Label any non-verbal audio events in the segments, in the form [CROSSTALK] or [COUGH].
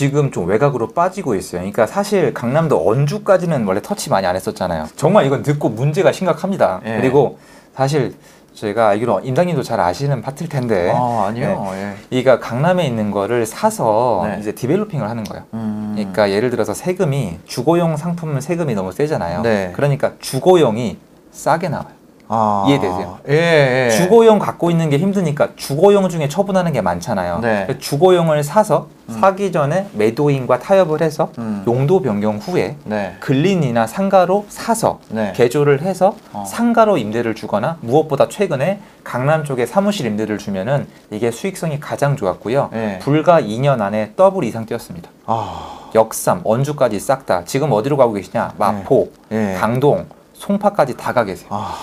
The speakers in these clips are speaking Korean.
지금 좀 외곽으로 빠지고 있어요. 그러니까 사실 강남도 언주까지는 원래 터치 많이 안 했었잖아요. 정말 이건 듣고 문제가 심각합니다. 예. 그리고 사실 저희가 알기로 임당님도 잘 아시는 파트일 텐데 아, 아니요. 예. 이가 강남에 있는 거를 사서 네. 이제 디벨로핑을 하는 거예요. 음. 그러니까 예를 들어서 세금이 주거용 상품 세금이 너무 세잖아요. 네. 그러니까 주거용이 싸게 나와요. 아. 이해되세요? 예, 예. 주거용 갖고 있는 게 힘드니까 주거용 중에 처분하는 게 많잖아요. 네. 주거용을 사서 사기 전에 매도인과 타협을 해서 음. 용도 변경 후에 네. 근린이나 상가로 사서 네. 개조를 해서 어. 상가로 임대를 주거나 무엇보다 최근에 강남 쪽에 사무실 임대를 주면은 이게 수익성이 가장 좋았고요. 네. 불과 2년 안에 더블 이상 뛰었습니다. 아. 역삼, 원주까지 싹 다. 지금 어디로 가고 계시냐? 마포, 예. 강동, 송파까지 다 가 계세요. 아.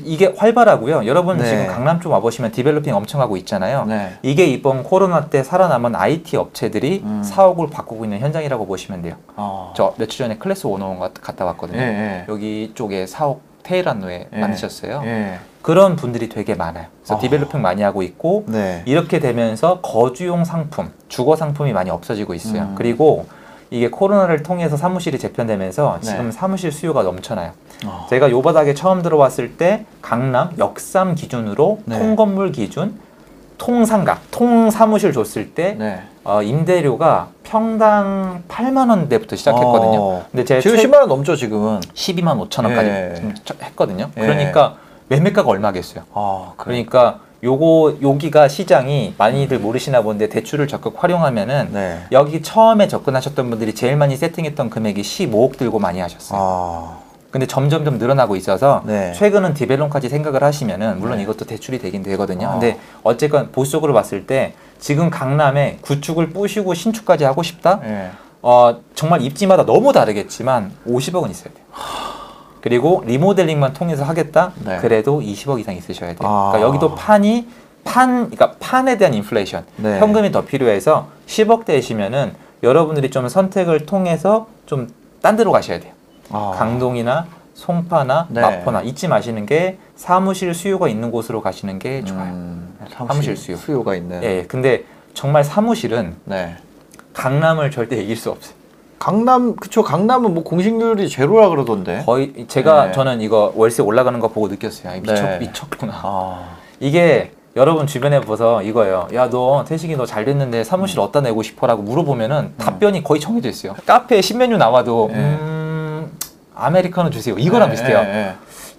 이게 활발하고요. 여러분 네. 지금 강남 쪽 와보시면 developing 엄청 하고 있잖아요. 네. 이게 이번 코로나 때 살아남은 IT 업체들이 음. 사옥을 바꾸고 있는 현장이라고 보시면 돼요. 아. 저 며칠 전에 클래스 101 갔- 갔다 왔거든요. 예, 예. 여기 쪽에 사옥 테헤란로에 예. 만드셨어요. 예. 그런 분들이 되게 많아요. 그래서 아. developing 많이 하고 있고 네. 이렇게 되면서 거주용 상품, 주거 상품이 많이 없어지고 있어요. 음. 그리고 이게 코로나를 통해서 사무실이 재편되면서 네. 지금 사무실 수요가 넘쳐나요. 아. 제가 요 바닥에 처음 들어왔을 때 강남 역삼 기준으로 네. 통건물 기준 통상가 통사무실 줬을 때 네. 어, 임대료가 평당 8만 원대부터 시작했거든요. 어. 근데 제가 지금 최- 10만 원 넘죠, 지금은. 12만 5천 원까지 예. 했거든요. 예. 그러니까 매매가가 얼마겠어요. 아, 그러니까 요거 여기가 시장이 많이들 모르시나 본데 대출을 적극 활용하면은 네. 여기 처음에 접근하셨던 분들이 제일 많이 세팅했던 금액이 15억 들고 많이 하셨어요. 아. 근데 점점점 늘어나고 있어서 네. 최근은 디벨론까지 생각을 하시면은 물론 네. 이것도 대출이 되긴 되거든요. 어. 근데 어쨌건 보수적으로 봤을 때 지금 강남에 구축을 부시고 신축까지 하고 싶다? 예. 어, 정말 입지마다 너무 다르겠지만 50억은 있어야 돼요. 그리고 리모델링만 통해서 하겠다? 네. 그래도 20억 이상 있으셔야 돼요. 아. 그러니까 여기도 판이 판, 그러니까 판에 대한 인플레이션, 네. 현금이 더 필요해서 10억대이시면은 여러분들이 좀 선택을 통해서 좀 딴 데로 가셔야 돼요. 아. 강동이나 송파나 네. 마포나 잊지 마시는 게 사무실 수요가 있는 곳으로 가시는 게 좋아요. 음, 사무실 수요. 수요 가 있는. 예, 근데 정말 사무실은 네. 강남을 절대 이길 수 없어요. 강남 그쵸 강남은 뭐 공식률이 제로라 그러던데. 거의 제가 네. 저는 이거 월세 올라가는 거 보고 느꼈어요. 아, 미쳤 네. 미쳤구나. 아. 이게 여러분 주변에 보서 이거예요. 야 너 태식이 너 잘 됐는데 사무실 어디다 내고 싶어라고 물어보면은 답변이 거의 정해져 있어요. 카페에 신메뉴 나와도 네. 음 아메리카노 주세요. 이거랑 예, 비슷해요.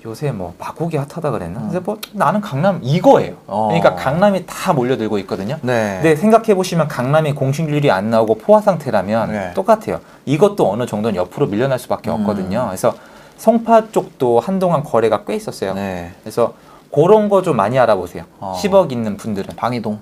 요새 뭐 바꾸기 핫하다 그랬나? 근데 뭐 나는 강남 이거예요. 어. 그러니까 강남이 다 몰려들고 있거든요. 네. 근데 생각해 보시면 강남이 공식률이 안 나오고 포화 상태라면 네. 똑같아요. 이것도 어느 정도는 옆으로 밀려날 수밖에 음. 없거든요. 그래서 송파 쪽도 한동안 거래가 꽤 있었어요. 네. 그래서 그런 거 좀 많이 알아보세요. 어. 10억 있는 분들은 방이동.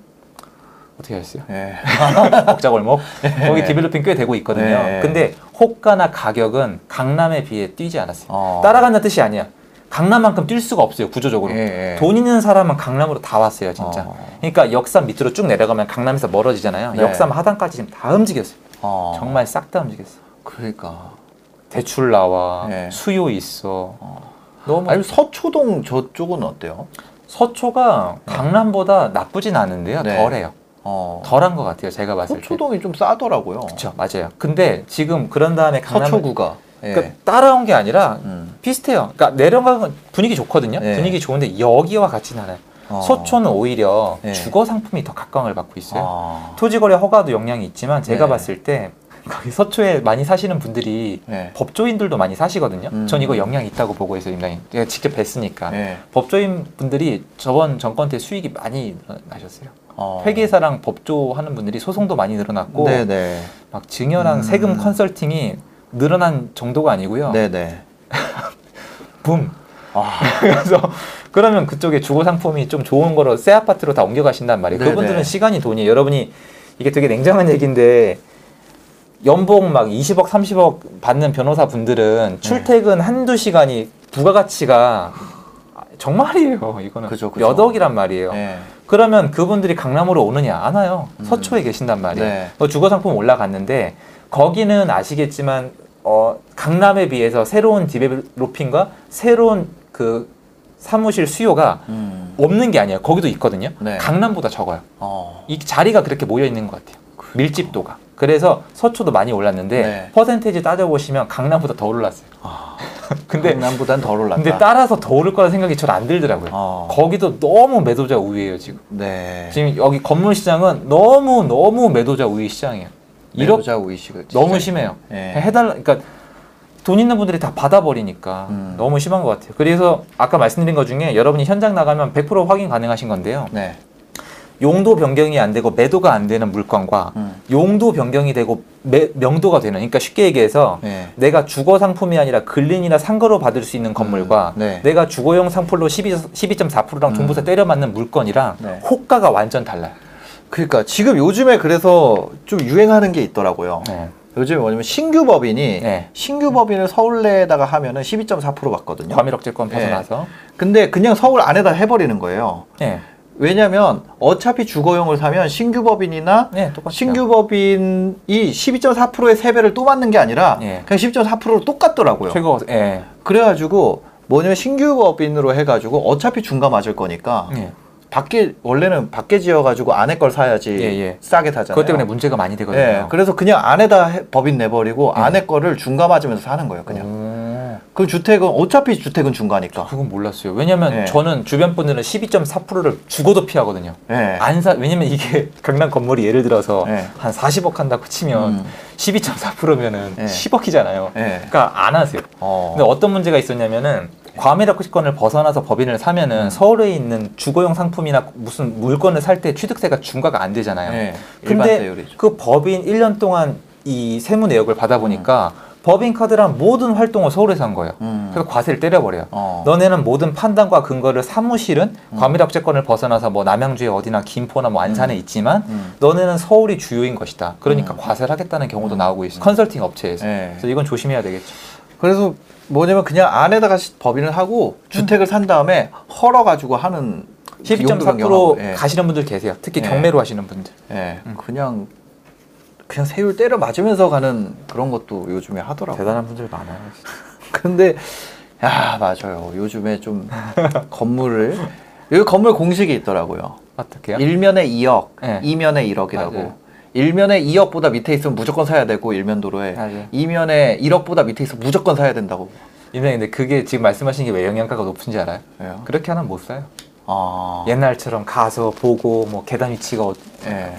어떻게 하셨어요? 예. [LAUGHS] 복자골목 거기 디벨로핑 꽤 되고 있거든요. 네. 근데 호가나 가격은 강남에 비해 뛰지 않았어요. 어. 따라간다는 뜻이 아니야. 강남만큼 뛸 수가 없어요 구조적으로. 예, 예. 돈 있는 사람은 강남으로 다 왔어요 진짜. 어. 그러니까 역삼 밑으로 쭉 내려가면 강남에서 멀어지잖아요. 네. 역삼 하단까지 지금 다 움직였어요. 어. 정말 싹 다 움직였어. 그러니까. 대출 나와 네. 수요 있어. 너무 아니 서초동 저쪽은 어때요? 서초가 강남보다 나쁘진 않은데요. 네. 덜해요. 어. 덜한 것 같아요. 제가 봤을 때. 서초동이 좀 싸더라고요. 그렇죠, 맞아요. 근데 지금 그런 다음에 강남 서초구가. 예. 그러니까 따라온 게 아니라 음. 비슷해요. 그러니까 내려가면 분위기 좋거든요. 네. 분위기 좋은데 여기와 같지는 않아요. 어. 서초는 오히려 네. 주거 상품이 더 각광을 받고 있어요. 아. 토지 거래 허가도 영향이 있지만 제가 네. 봤을 때 거기 서초에 많이 사시는 분들이 네. 법조인들도 많이 사시거든요. 음. 전 이거 영향이 있다고 보고 있어요, 임당님. 제가 직접 뵀으니까. 네. 법조인 분들이 저번 정권 때 수익이 많이 나셨어요. 어. 회계사랑 법조 하는 분들이 소송도 많이 늘어났고 네네. 막 증여랑 음. 세금 컨설팅이 늘어난 정도가 아니고요. 네네. [LAUGHS] 붐. 아. 그래서 그러면 그쪽에 주거 상품이 좀 좋은 거로 새 아파트로 다 옮겨가신단 말이에요. 네네. 그분들은 시간이 돈이에요. 여러분이 이게 되게 냉정한 얘기인데 연봉 막 20억, 30억 받는 변호사 분들은 출퇴근 한두 시간이 부가가치가 정말이에요. 이거는 그죠, 그죠. 몇 억이란 말이에요. 네. 그러면 그분들이 강남으로 오느냐? 안 와요. 서초에 계신단 말이에요. 네. 뭐 주거 상품 올라갔는데 거기는 아시겠지만 어, 강남에 비해서 새로운 디벨로핑과 새로운 그 사무실 수요가 음. 없는 게 아니에요. 거기도 있거든요. 네. 강남보다 적어요. 어. 이 자리가 그렇게 모여 있는 것 같아요. 밀집도가. 그래서 서초도 많이 올랐는데 네. 퍼센테이지 따져보시면 강남보다 더 올랐어요. [LAUGHS] 근데 강남보단 덜 올랐다. 근데 따라서 더 오를 거라 생각이 잘 안 들더라고요. 어. 거기도 너무 매도자 우위예요 지금. 네. 지금 여기 건물 시장은 너무 너무 매도자 우위 시장이에요. 이렇게 매도자 우위시가 너무 심해요. 예. 해달라, 그러니까 돈 있는 분들이 다 받아버리니까 음. 너무 심한 것 같아요. 그래서 아까 말씀드린 것 중에 여러분이 현장 나가면 100% 확인 가능하신 건데요. 네. 용도 변경이 안 되고 매도가 안 되는 물건과 음. 용도 변경이 되고 매- 명도가 되는, 그러니까 쉽게 얘기해서 네. 내가 주거 상품이 아니라 근린이나 상거로 받을 수 있는 건물과 음, 네. 내가 주거용 상품로 12, 12.4%랑 음. 종부세 때려 맞는 물건이랑 네. 호가가 완전 달라요. 그러니까 지금 요즘에 그래서 좀 유행하는 게 있더라고요. 네. 요즘에 뭐냐면 신규 법인이 네. 신규 법인을 서울내에다가 하면은 12.4% 받거든요. 과밀억제권 네. 벗어나서. 근데 그냥 서울 안에다 해버리는 거예요. 네. 왜냐면 어차피 주거용을 사면 신규 법인이나 네. 신규 법인이 12.4%의 세배를 또 받는 게 아니라 예. 그냥 12.4%로 똑같더라고요. 최고, 예. 그래가지고 뭐냐면 신규 법인으로 해가지고 어차피 중과 맞을 거니까 예. 밖에 원래는 밖에 지어가지고 안에 걸 사야지 예, 예. 싸게 사잖아요. 그것 때문에 문제가 많이 되거든요. 예, 그래서 그냥 안에다 해- 법인 내버리고 예. 안에 거를 중과 맞으면서 사는 거예요, 그냥. 오, 그 주택은 어차피 주택은 중과니까. 그건 몰랐어요. 왜냐면 예. 저는 주변 분들은 12.4%를 죽어도 피하거든요. 예. 안 사, 왜냐면 이게 [LAUGHS] 강남 건물이 예를 들어서 예. 한 40억 한다고 치면 음. 12.4%면은 예. 10억이잖아요. 예. 그러니까 안 하세요. 어. 근데 어떤 문제가 있었냐면은 과밀억제권을 벗어나서 법인을 사면은 음. 서울에 있는 주거용 상품이나 무슨 물건을 살 때 취득세가 중과가 안 되잖아요. 예. 근데. 그 법인 1년 동안 이 세무 내역을 받아 보니까 법인 카드랑 모든 활동을 서울에서 한 거예요. 음. 그래서 과세를 때려버려요. 어. 너네는 모든 판단과 근거를 사무실은 과밀억제권을 벗어나서 뭐 남양주에 어디나 김포나 뭐 안산에 있지만 음. 너네는 서울이 주요인 것이다. 그러니까 과세를 하겠다는 경우도 나오고 있어요. 컨설팅 업체에서. 예. 그래서 이건 조심해야 되겠죠. 그래서 뭐냐면 그냥 안에다가 시- 법인을 하고 주택을 산 다음에 헐어 가지고 하는 용도 12.4% 변경하고, 예. 가시는 분들 계세요. 특히 예. 경매로 하시는 분들. 예. 그냥 그냥 세율 때려 맞으면서 가는 그런 것도 요즘에 하더라고요. 대단한 분들 많아요. [LAUGHS] 근데 야 맞아요. 요즘에 좀 [LAUGHS] 건물을 여기 건물 공식이 있더라고요. 어떻게요? 일면에 2억, 네. 이면에 1억이라고. 맞아요. 일면에 2억보다 밑에 있으면 무조건 사야 되고 일면 도로에 맞아요. 이면에 1억보다 밑에 있으면 무조건 사야 된다고. 임장님, 근데 그게 지금 말씀하신 게 왜 영양가가 높은지 알아요? 왜요? 그렇게 하면 못 사요. 아, 옛날처럼 가서 보고 뭐 계단 위치가 어- 예.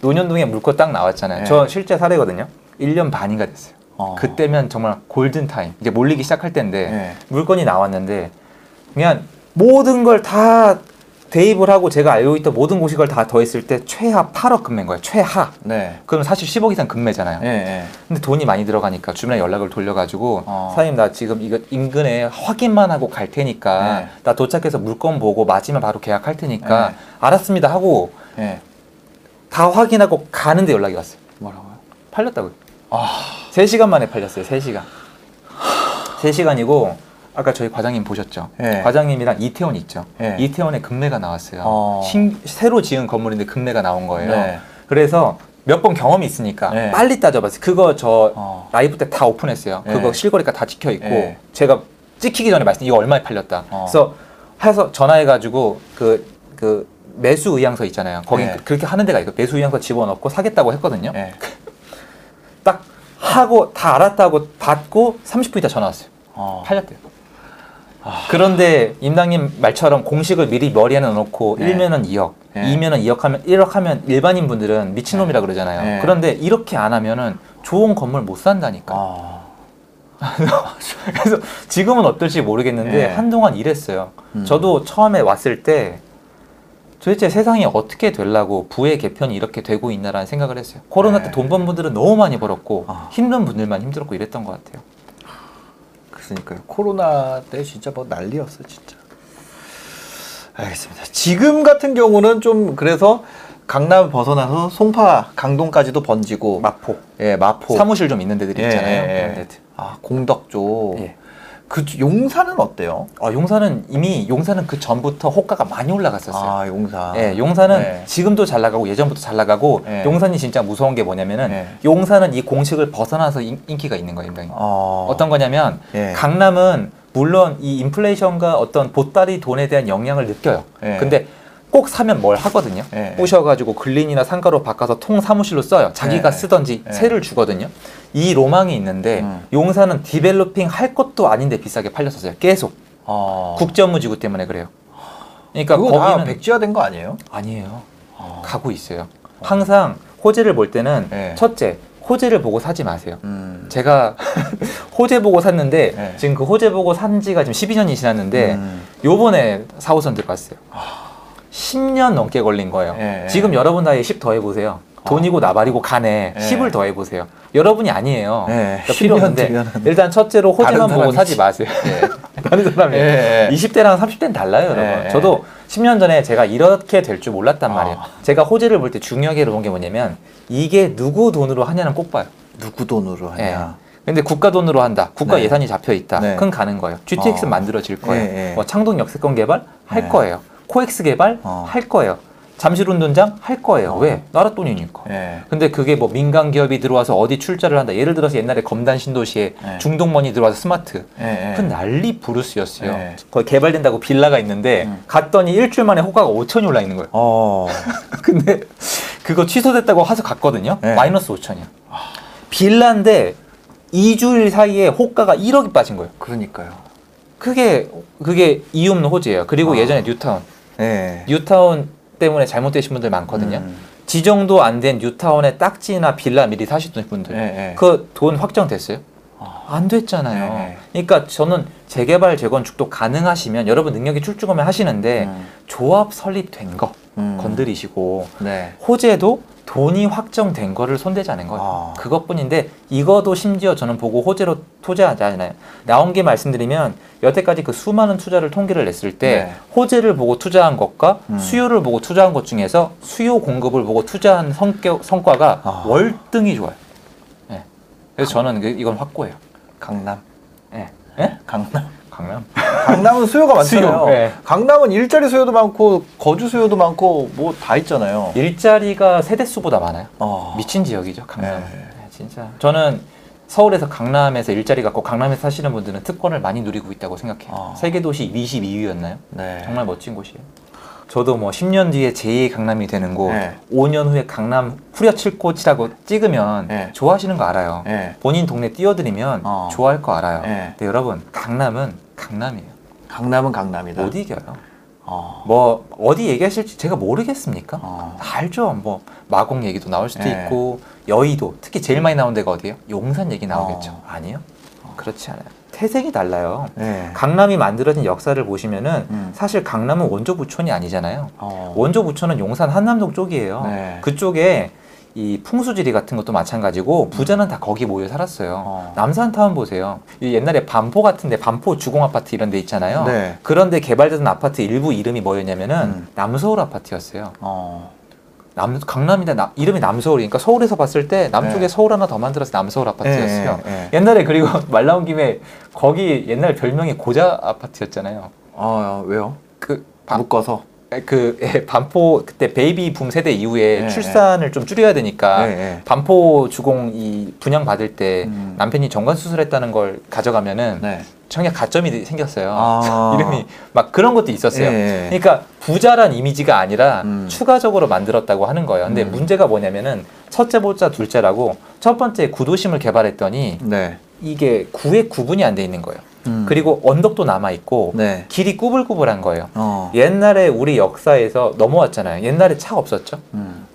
논현동에 물건 딱 나왔잖아요. 예. 저 실제 사례거든요. 1년 반인가 됐어요. 어. 그때면 정말 golden time. 이제 몰리기 시작할 때인데 예. 물건이 나왔는데 그냥 모든 걸 다 대입을 하고 제가 알고 있던 모든 공식을 다 더했을 때 최하 8억 급매인 거예요. 최하. 네. 그럼 사실 10억 이상 급매잖아요. 예, 예. 근데 돈이 많이 들어가니까 주변에 연락을 돌려가지고 어. 사장님 나 지금 이거 인근에 확인만 하고 갈 테니까 네. 나 도착해서 물건 보고 맞으면 바로 계약할 테니까 네. 알았습니다 하고 예. 다 확인하고 가는데 연락이 왔어요. 뭐라고요? 팔렸다고요. 아, 3시간 만에 팔렸어요. 3시간. 3시간이고 아까 저희 과장님 보셨죠? 예. 과장님이랑 이태원 있죠? 예. 이태원에 금매가 나왔어요. 어. 신- 새로 지은 건물인데 금매가 나온 거예요. 네. 그래서 몇 번 경험이 있으니까 네. 빨리 따져봤어요. 그거 저 어. 라이브 때 다 오픈했어요. 네. 그거 실거래가 다 찍혀 있고 네. 제가 찍히기 전에 말씀 이거 얼마에 팔렸다. 어. 그래서 해서 전화해가지고 그 그 매수 의향서 있잖아요. 거기 네. 그렇게 하는 데가 있고 매수 의향서 집어넣고 사겠다고 했거든요. 예. [LAUGHS] 딱 하고 다 알았다고 받고 30분 있다 전화 왔어요. 어. 팔렸대요. 그런데 임당님 말처럼 공식을 미리 머리에 넣어놓고 네. 1면은 2억, 네. 2면은 2억 하면 1억 하면 일반인 분들은 미친놈이라 그러잖아요. 네. 그런데 이렇게 안 하면은 좋은 건물 못 산다니까. 아. [LAUGHS] 그래서 지금은 어떨지 모르겠는데 네. 한동안 이랬어요. 음. 저도 처음에 왔을 때 도대체 세상이 어떻게 되려고 부의 개편이 이렇게 되고 있나라는 생각을 했어요. 코로나 네. 때돈 번 분들은 너무 많이 벌었고 아. 힘든 분들만 힘들었고 이랬던 것 같아요. 그러니까요. 코로나 때 진짜 뭐 난리였어, 진짜. 알겠습니다. 지금 같은 경우는 좀 그래서 강남 벗어나서 송파, 강동까지도 번지고 마포. 예, 마포. 사무실 좀 있는 데들 이 예, 있잖아요. 예, 예. 그런 데들. 아, 공덕 쪽. 예. 그 용산은 어때요? 아, 용산은 이미 용산은 그 전부터 호가가 많이 올라갔었어요. 아, 용산. 예, 용산은 네. 지금도 잘 나가고 예전부터 잘 나가고 네. 용산이 진짜 무서운 게 뭐냐면은 네. 용산은 이 공식을 벗어나서 인, 인기가 있는 거예요, 굉장히. 어. 어떤 거냐면 예. 강남은 물론 이 인플레이션과 어떤 보따리 돈에 대한 영향을 느껴요. 예. 근데 꼭꼭 사면 뭘 하거든요. 예. 오셔가지고 글린이나 상가로 바꿔서 통 사무실로 써요. 자기가 예. 쓰던지 예. 세를 주거든요. 이 로망이 있는데 음. 용산은 디벨로핑 할 것도 아닌데 비싸게 팔렸었어요. 계속 어. 국제업무지구 때문에 그래요. 그러니까 그거 다 거기는 백지화된 거 아니에요? 아니에요. 어. 가고 있어요. 항상 호재를 볼 때는 예. 첫째 호재를 보고 사지 마세요. 음. 제가 [LAUGHS] 호재 보고 샀는데 네. 지금 그 호재 보고 산 지가 지금 12년이 지났는데 음. 요번에 4호선 들어갔어요. 10년 넘게 걸린 거예요. 예, 예. 지금 여러분 나이에 10 더해보세요. 돈이고 나발이고 간에 예. 10을 더해보세요. 여러분이 아니에요. 예, 그러니까 필요 10년 없는데 뒤면은 일단 첫째로 호재만 보고 사람이지. 사지 마세요. [LAUGHS] 다른 사람이 예, 예. 20대랑 30대는 달라요, 여러분. 예, 예. 저도 10년 전에 제가 이렇게 될 줄 몰랐단 아. 말이에요. 제가 호재를 볼 때 중요하게 본 게 뭐냐면 이게 누구 돈으로 하냐는 꼭 봐요. 누구 돈으로 예. 하냐? 근데 국가 돈으로 한다. 국가 네. 예산이 잡혀 있다. 네. 그건 가는 거예요. GTX 어. 만들어질 거예요. 예, 예. 뭐 창동 역세권 개발 할 네. 거예요. 코엑스 개발 어. 할 거예요. 잠실운동장 할 거예요. 어. 왜? 나라 돈이니까. 예. 근데 그게 뭐 민간 기업이 들어와서 어디 출자를 한다. 예를 들어서 옛날에 검단 신도시에 네. 중동머니 들어와서 스마트. 예. 예. 그 난리 부르스였어요. 네. 거기 개발된다고 빌라가 있는데 음. 갔더니 일주일 만에 호가가 5천이 올라 있는 거예요. 어. [LAUGHS] 근데 그거 취소됐다고 해서 갔거든요. 네. 마이너스 5천이야. 빌라인데 2주일 사이에 호가가 1억이 빠진 거예요. 그러니까요. 그게 그게 이유 없는 호재예요. 그리고 아. 예전에 뉴타운, 예. 뉴타운 때문에 잘못되신 분들 많거든요. 음. 지정도 안 된 뉴타운의 딱지나 빌라 미리 사시던 분들, 예, 예. 그돈 확정됐어요? 아. 안 됐잖아요. 네. 그러니까 저는 재개발 재건축도 가능하시면 여러분 능력이 출중하면 하시는데 음. 조합 설립된 거 음. 건드리시고 네. 호재도 돈이 확정된 거를 손대지 않은 거예요. 아. 그것뿐인데 이거도 심지어 저는 보고 호재로 투자하잖아요. 나온 게 말씀드리면 여태까지 그 수많은 투자를 통계를 냈을 때 네. 호재를 보고 투자한 것과 음. 수요를 보고 투자한 것 중에서 수요 공급을 보고 투자한 성격 성과가 아. 월등히 좋아요. 네. 그래서 저는 그- 이건 확고해요. 강남. 예. 예? 강남. 강남? [LAUGHS] 강남은 수요가 많잖아요. 수요, 예. 강남은 일자리 수요도 많고 거주 수요도 많고 뭐 다 있잖아요. 일자리가 세대 수보다 많아요. 어. 미친 지역이죠 강남. 네. 네, 진짜 저는 서울에서 강남에서 일자리 갖고 강남에서 사시는 분들은 특권을 많이 누리고 있다고 생각해요. 어. 세계 도시 22위였나요? 네. 정말 멋진 곳이에요. 저도 뭐 10년 뒤에 제2의 강남이 되는 곳, 네. 5년 후에 강남 후려칠 곳이라고 찍으면 네. 좋아하시는 거 알아요. 예. 본인 동네 뛰어들이면 어. 좋아할 거 알아요. 네. 근데 여러분 강남은 강남이에요. 강남은 강남이다. 못 이겨요. 어. 뭐 어디 얘기하실지 제가 모르겠습니까? 어. 다 알죠. 뭐 마곡 얘기도 나올 수도 네. 있고 여의도 특히 제일 많이 나온 데가 어디예요? 용산 얘기 나오겠죠. 어. 아니요. 그렇지 않아요. 태생이 달라요. 네. 강남이 만들어진 역사를 보시면은 음. 사실 강남은 원조 부촌이 아니잖아요. 어. 원조 부촌은 용산 한남동 쪽이에요. 네. 그쪽에 이 풍수지리 같은 것도 마찬가지고 부자는 다 거기 모여 살았어요. 어. 남산타운 보세요. 이 옛날에 반포 같은데 반포 주공 아파트 이런 데 있잖아요. 네. 그런데 개발되던 아파트 일부 이름이 뭐였냐면은 음. 남서울 아파트였어요. 어. 남 강남인데 나- 이름이 남서울이니까 서울에서 봤을 때 남쪽에 네. 서울 하나 더 만들어서 남서울 아파트였어요. 예, 예, 예. 옛날에 그리고 [LAUGHS] 말 나온 김에 거기 옛날 별명이 고자 아파트였잖아요. 어, 왜요? 그 반- 묶어서. 그 예, 반포 그때 베이비 붐 세대 이후에 네, 출산을 좀 줄여야 되니까 네, 네. 반포 주공 이 분양 받을 때 음. 남편이 정관 수술했다는 걸 가져가면은 네. 청약 가점이 생겼어요. 아. [LAUGHS] 이름이 막 그런 것도 있었어요. 예, 예. 그러니까 부자란 이미지가 아니라 음. 추가적으로 만들었다고 하는 거예요. 근데 음. 문제가 뭐냐면은 첫째 보자 둘째라고 첫 번째 구도심을 개발했더니 네. 이게 구에 구분이 안 돼 있는 거예요. 음. 그리고 언덕도 남아 있고 네. 길이 꾸불꾸불한 거예요. 어. 옛날에 우리 역사에서 넘어왔잖아요. 옛날에 차가 없었죠. 음.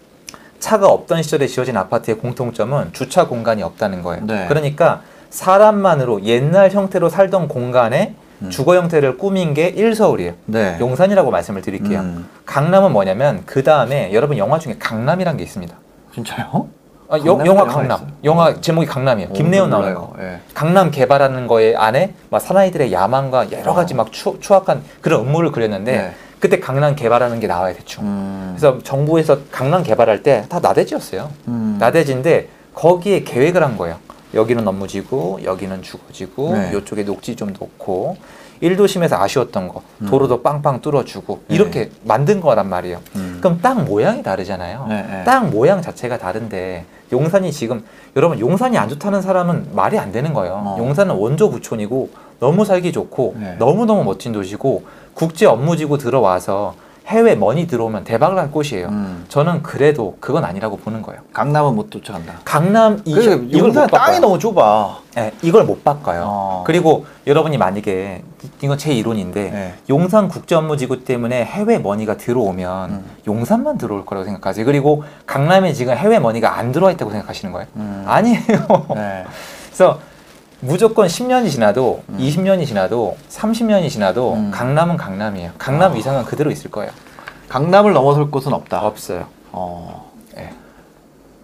차가 없던 시절에 지어진 아파트의 공통점은 주차 공간이 없다는 거예요. 네. 그러니까 사람만으로 옛날 형태로 살던 공간에 음. 주거 형태를 꾸민 게 일서울이에요. 네. 용산이라고 말씀을 드릴게요. 음. 강남은 뭐냐면 그 다음에 여러분 영화 중에 강남이란 게 있습니다. 진짜요? 아, 여- 영화 강남. 영화 제목이 강남이에요. 김내연 어, 나오는. 거. 예. 강남 개발하는 거에 안에 막 사나이들의 야망과 여러 가지 어. 막 추, 추악한 그런 음모를 그렸는데 네. 그때 강남 개발하는 게 나와야 대충. 음. 그래서 정부에서 강남 개발할 때 다 나대지였어요. 음. 나대지인데 거기에 계획을 한 거예요. 여기는 업무지구, 여기는 주거지구, 네. 이쪽에 녹지 좀 놓고 일도심에서 아쉬웠던 거 음. 도로도 빵빵 뚫어주고 네. 이렇게 만든 거란 말이에요. 음. 그럼 땅 모양이 다르잖아요. 네, 네. 땅 모양 자체가 다른데 용산이 지금 여러분 용산이 안 좋다는 사람은 말이 안 되는 거예요. 어. 용산은 원조 부촌이고 너무 살기 좋고 네. 너무 너무 멋진 도시고 국제 업무지구 들어와서 해외 머니 들어오면 대박 날 곳이에요. 음. 저는 그래도 그건 아니라고 보는 거예요. 강남은 못 쫓아간다. 강남 이, 그래서 이걸 못 용산 땅이 바꿔요. 너무 좁아. 네, 이걸 못 바꿔요. 어. 그리고 여러분이 만약에 이건 제 이론인데 네. 용산 국제업무지구 때문에 해외 머니가 들어오면 음. 용산만 들어올 거라고 생각하세요. 그리고 강남에 지금 해외 머니가 안 들어와 있다고 생각하시는 거예요? 음. 아니에요. 네. [LAUGHS] 그래서 무조건 10년이 지나도 음. 20년이 지나도 30년이 지나도 음. 강남은 강남이에요. 강남 아. 위상은 그대로 있을 거예요. 강남을 넘어설 곳은 없다. 없어요. 어. 예.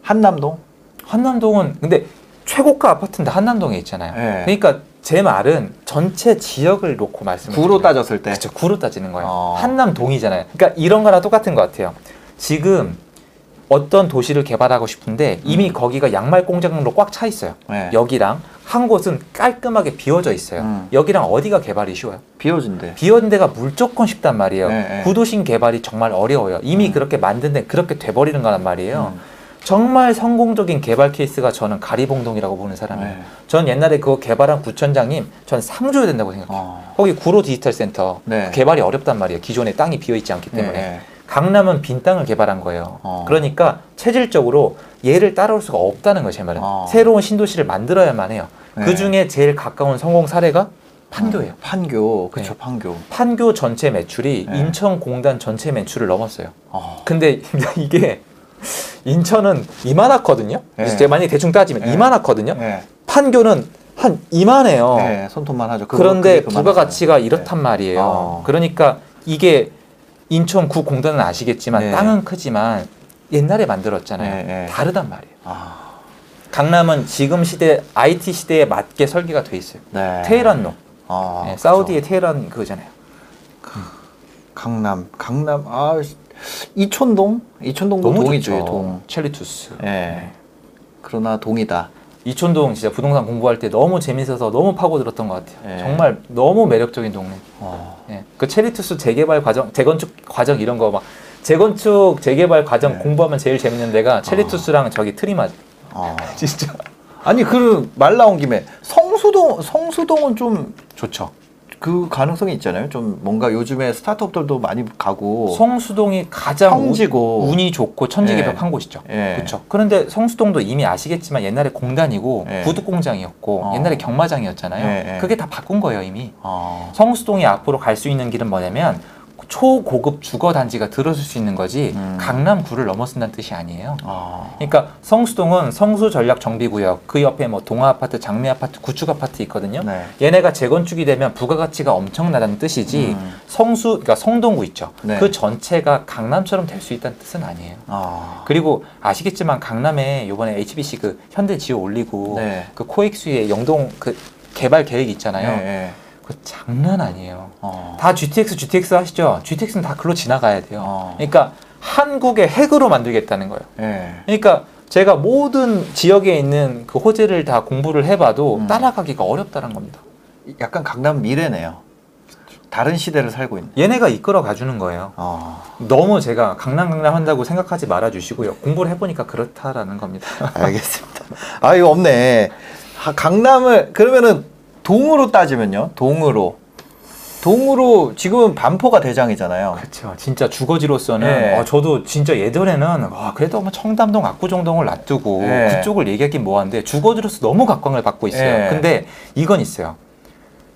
한남동? 한남동은 근데 최고가 아파트는 다 한남동에 있잖아요. 네. 그러니까 제 말은 전체 지역을 놓고 말씀을 구로 드려요. 따졌을 때. 그렇죠. 구로 따지는 거예요. 어. 한남동이잖아요. 그러니까 이런 거랑 똑같은 것 같아요. 지금 어떤 도시를 개발하고 싶은데 이미 음. 거기가 양말 공장으로 꽉 차 있어요. 네. 여기랑 한 곳은 깔끔하게 비워져 있어요. 음. 여기랑 어디가 개발이 쉬워요? 비워진대. 비워진 데가 무조건 쉽단 말이에요. 네, 네. 구도심 개발이 정말 어려워요. 이미 음. 그렇게 만든 데 그렇게 돼버리는 거란 말이에요. 음. 정말 성공적인 개발 케이스가 저는 가리봉동이라고 보는 사람이에요. 네. 전 옛날에 그거 개발한 구청장님 전 상 줘야 된다고 생각해요. 어. 거기 구로 디지털 센터 네. 그 개발이 어렵단 말이에요. 기존에 땅이 비어 있지 않기 때문에. 네. 강남은 빈 땅을 개발한 거예요. 어. 그러니까 체질적으로 얘를 따라올 수가 없다는 거예요, 제 말은. 어. 새로운 신도시를 만들어야만 해요. 네. 그 중에 제일 가까운 성공 사례가 판교예요. 어, 판교. 그쵸, 네. 판교. 판교 전체 매출이 네. 인천 공단 전체 매출을 넘었어요. 어. 근데 [LAUGHS] 이게 인천은 이만하거든요. 네. 제가 만약에 대충 따지면 네. 이만하거든요. 네. 판교는 한 이만해요. 네, 손톱만 하죠. 그거- 그런데. 부가가치가 이렇단 말이에요. 어. 그러니까 이게 인천 구 공단은 아시겠지만 네. 땅은 크지만 옛날에 만들었잖아요. 네, 네. 다르단 말이에요. 아. 강남은 지금 시대 IT 시대에 맞게 설계가 돼 있어요. 네. 테헤란로. 아, 네. 사우디의 테헤란 그거잖아요. 강남, 강남, 아, 씨. 이촌동? 이촌동도 너무 동이죠. 동. 첼리투스. 예. 그러나 동이다. 이촌동 진짜 부동산 공부할 때 너무 재밌어서 너무 파고들었던 것 같아요. 네. 정말 너무 매력적인 동네. 어. 예. 그 체리투스 재개발 과정, 재건축 과정 이런 거 막 재건축 재개발 과정 네. 공부하면 제일 재밌는 데가 체리투스랑 저기 트리마지. 어. [LAUGHS] 진짜 아니 그 말 나온 김에 성수동 성수동은 좀그 좋죠. 가능성이 있잖아요. 좀 뭔가 요즘에 스타트업들도 많이 가고 성수동이 가장 평지고. 운- 운이 좋고 천지개벽한 예. 곳이죠. 예. 그렇죠. 그런데 성수동도 이미 아시겠지만 옛날에 공단이고 예. 구두 공장이었고 어. 옛날에 경마장이었잖아요. 예, 예. 그게 다 바꾼 거예요 이미. 어. 성수동이 앞으로 갈 수 있는 길은 뭐냐면 초고급 주거 단지가 들어설 수 있는 거지 음. 강남구를 넘어선다는 뜻이 아니에요. 어. 그러니까 성수동은 성수 전략 정비구역 그 옆에 뭐 동아 아파트, 장미 아파트, 구축 아파트 있거든요. 네. 얘네가 재건축이 되면 부가가치가 엄청나다는 뜻이지 음. 성수 그러니까 성동구 있죠. 네. 그 전체가 강남처럼 될 수 있다는 뜻은 아니에요. 어. 그리고 아시겠지만 강남에 이번에 HBC 그 현대 지오 올리고 네. 그 코엑스의 영동 그 개발 계획 있잖아요. 그거 장난 아니에요. 어. 다 GTX, GTX 하시죠? GTX는 다 글로 지나가야 돼요. 어. 그러니까 한국의 핵으로 만들겠다는 거예요. 예. 그러니까 제가 모든 지역에 있는 그 호재를 다 공부를 해봐도 음. 따라가기가 어렵다는 겁니다. 약간 강남 미래네요. 다른 시대를 살고 있는. 얘네가 이끌어 가주는 거예요. 어. 너무 제가 강남 강남 한다고 생각하지 말아주시고요. 공부를 해보니까 그렇다라는 겁니다. 알겠습니다. 아 이거 없네. 하, 강남을 그러면은 동으로 따지면요. 동으로 동으로 지금은 반포가 대장이잖아요. 그렇죠. 진짜 주거지로서는 네. 어, 저도 진짜 예전에는 와, 그래도 뭐 청담동, 압구정동을 놔두고 네. 그쪽을 얘기하긴 뭐한데 주거지로서 너무 각광을 받고 있어요. 네. 근데 이건 있어요.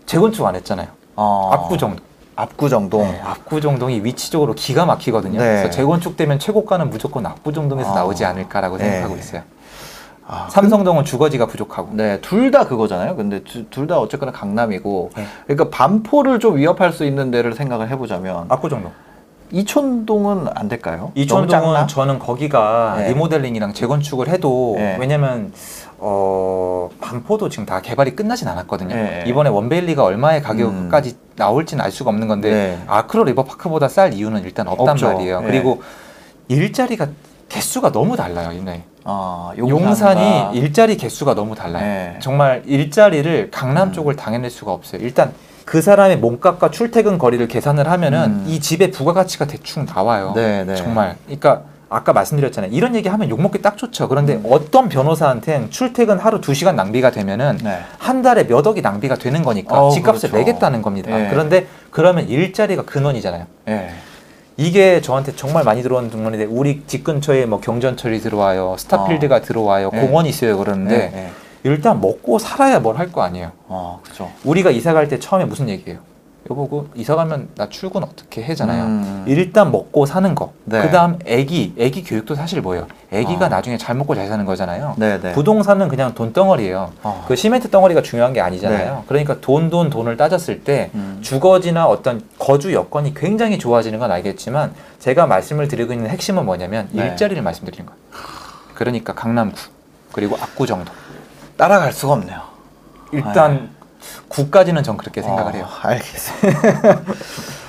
재건축 안 했잖아요. 어. 압구정동. 압구정동. 네, 압구정동이 위치적으로 기가 막히거든요. 네. 그래서 재건축되면 최고가는 무조건 압구정동에서 어. 나오지 않을까라고 네. 생각하고 있어요. 아, 삼성동은 주거지가 부족하고. 네, 둘 다 그거잖아요. 근데 둘 다 어쨌거나 강남이고, 네. 그러니까 반포를 좀 위협할 수 있는 데를 생각을 해보자면 압구정동. 이촌동은 안 될까요? 이촌동은? 저는 거기가 네. 리모델링이랑 재건축을 해도 네. 왜냐면 어 반포도 지금 다 개발이 끝나진 않았거든요. 네. 이번에 원베일리가 얼마의 가격까지 나올지는 알 수가 없는 건데 네. 아크로 리버파크보다 쌀 이유는 일단 없단 없죠. 말이에요. 네. 그리고 일자리가 개수가 너무 달라요. 이네. 아, 용산이 일자리 개수가 너무 달라요. 네. 정말 일자리를 강남 음. 쪽을 당해낼 수가 없어요. 일단 그 사람의 몸값과 출퇴근 거리를 계산을 하면은 음. 이 집의 부가가치가 대충 나와요. 네, 네. 정말. 그러니까 아까 말씀드렸잖아요. 이런 얘기 하면 욕먹기 딱 좋죠. 그런데 음. 어떤 변호사한테는 출퇴근 하루 두시간 낭비가 되면은 네. 한 달에 몇 억이 낭비가 되는 거니까 어, 집값을 그렇죠. 내겠다는 겁니다. 예. 그런데 그러면 일자리가 근원이잖아요. 예. 이게 저한테 정말 많이 들어오는 질문인데 우리 집 근처에 뭐 경전철이 들어와요, 스타필드가 들어와요, 네. 공원이 있어요 그러는데 네, 네. 일단 먹고 살아야 뭘 할 거 아니에요. 어, 그죠. 우리가 이사 갈 때 처음에 무슨 얘기예요? 여보고 이사 가면 나 출근 어떻게 해잖아요. 음. 일단 먹고 사는 거. 네. 그다음 애기, 애기 교육도 사실 뭐예요? 애기가 어. 나중에 잘 먹고 잘 사는 거잖아요. 네, 네. 부동산은 그냥 돈 덩어리예요. 어. 그 시멘트 덩어리가 중요한 게 아니잖아요. 네. 그러니까 돈, 돈, 돈을 따졌을 때 음. 주거지나 어떤 거주 여건이 굉장히 좋아지는 건 알겠지만 제가 말씀을 드리고 있는 핵심은 뭐냐면 네. 일자리를 말씀드리는 거예요. 그러니까 강남구 그리고 압구정동. 따라갈 수가 없네요. 일단 구까지는 전 그렇게 생각을 어, 해요. 알겠습니다. [LAUGHS]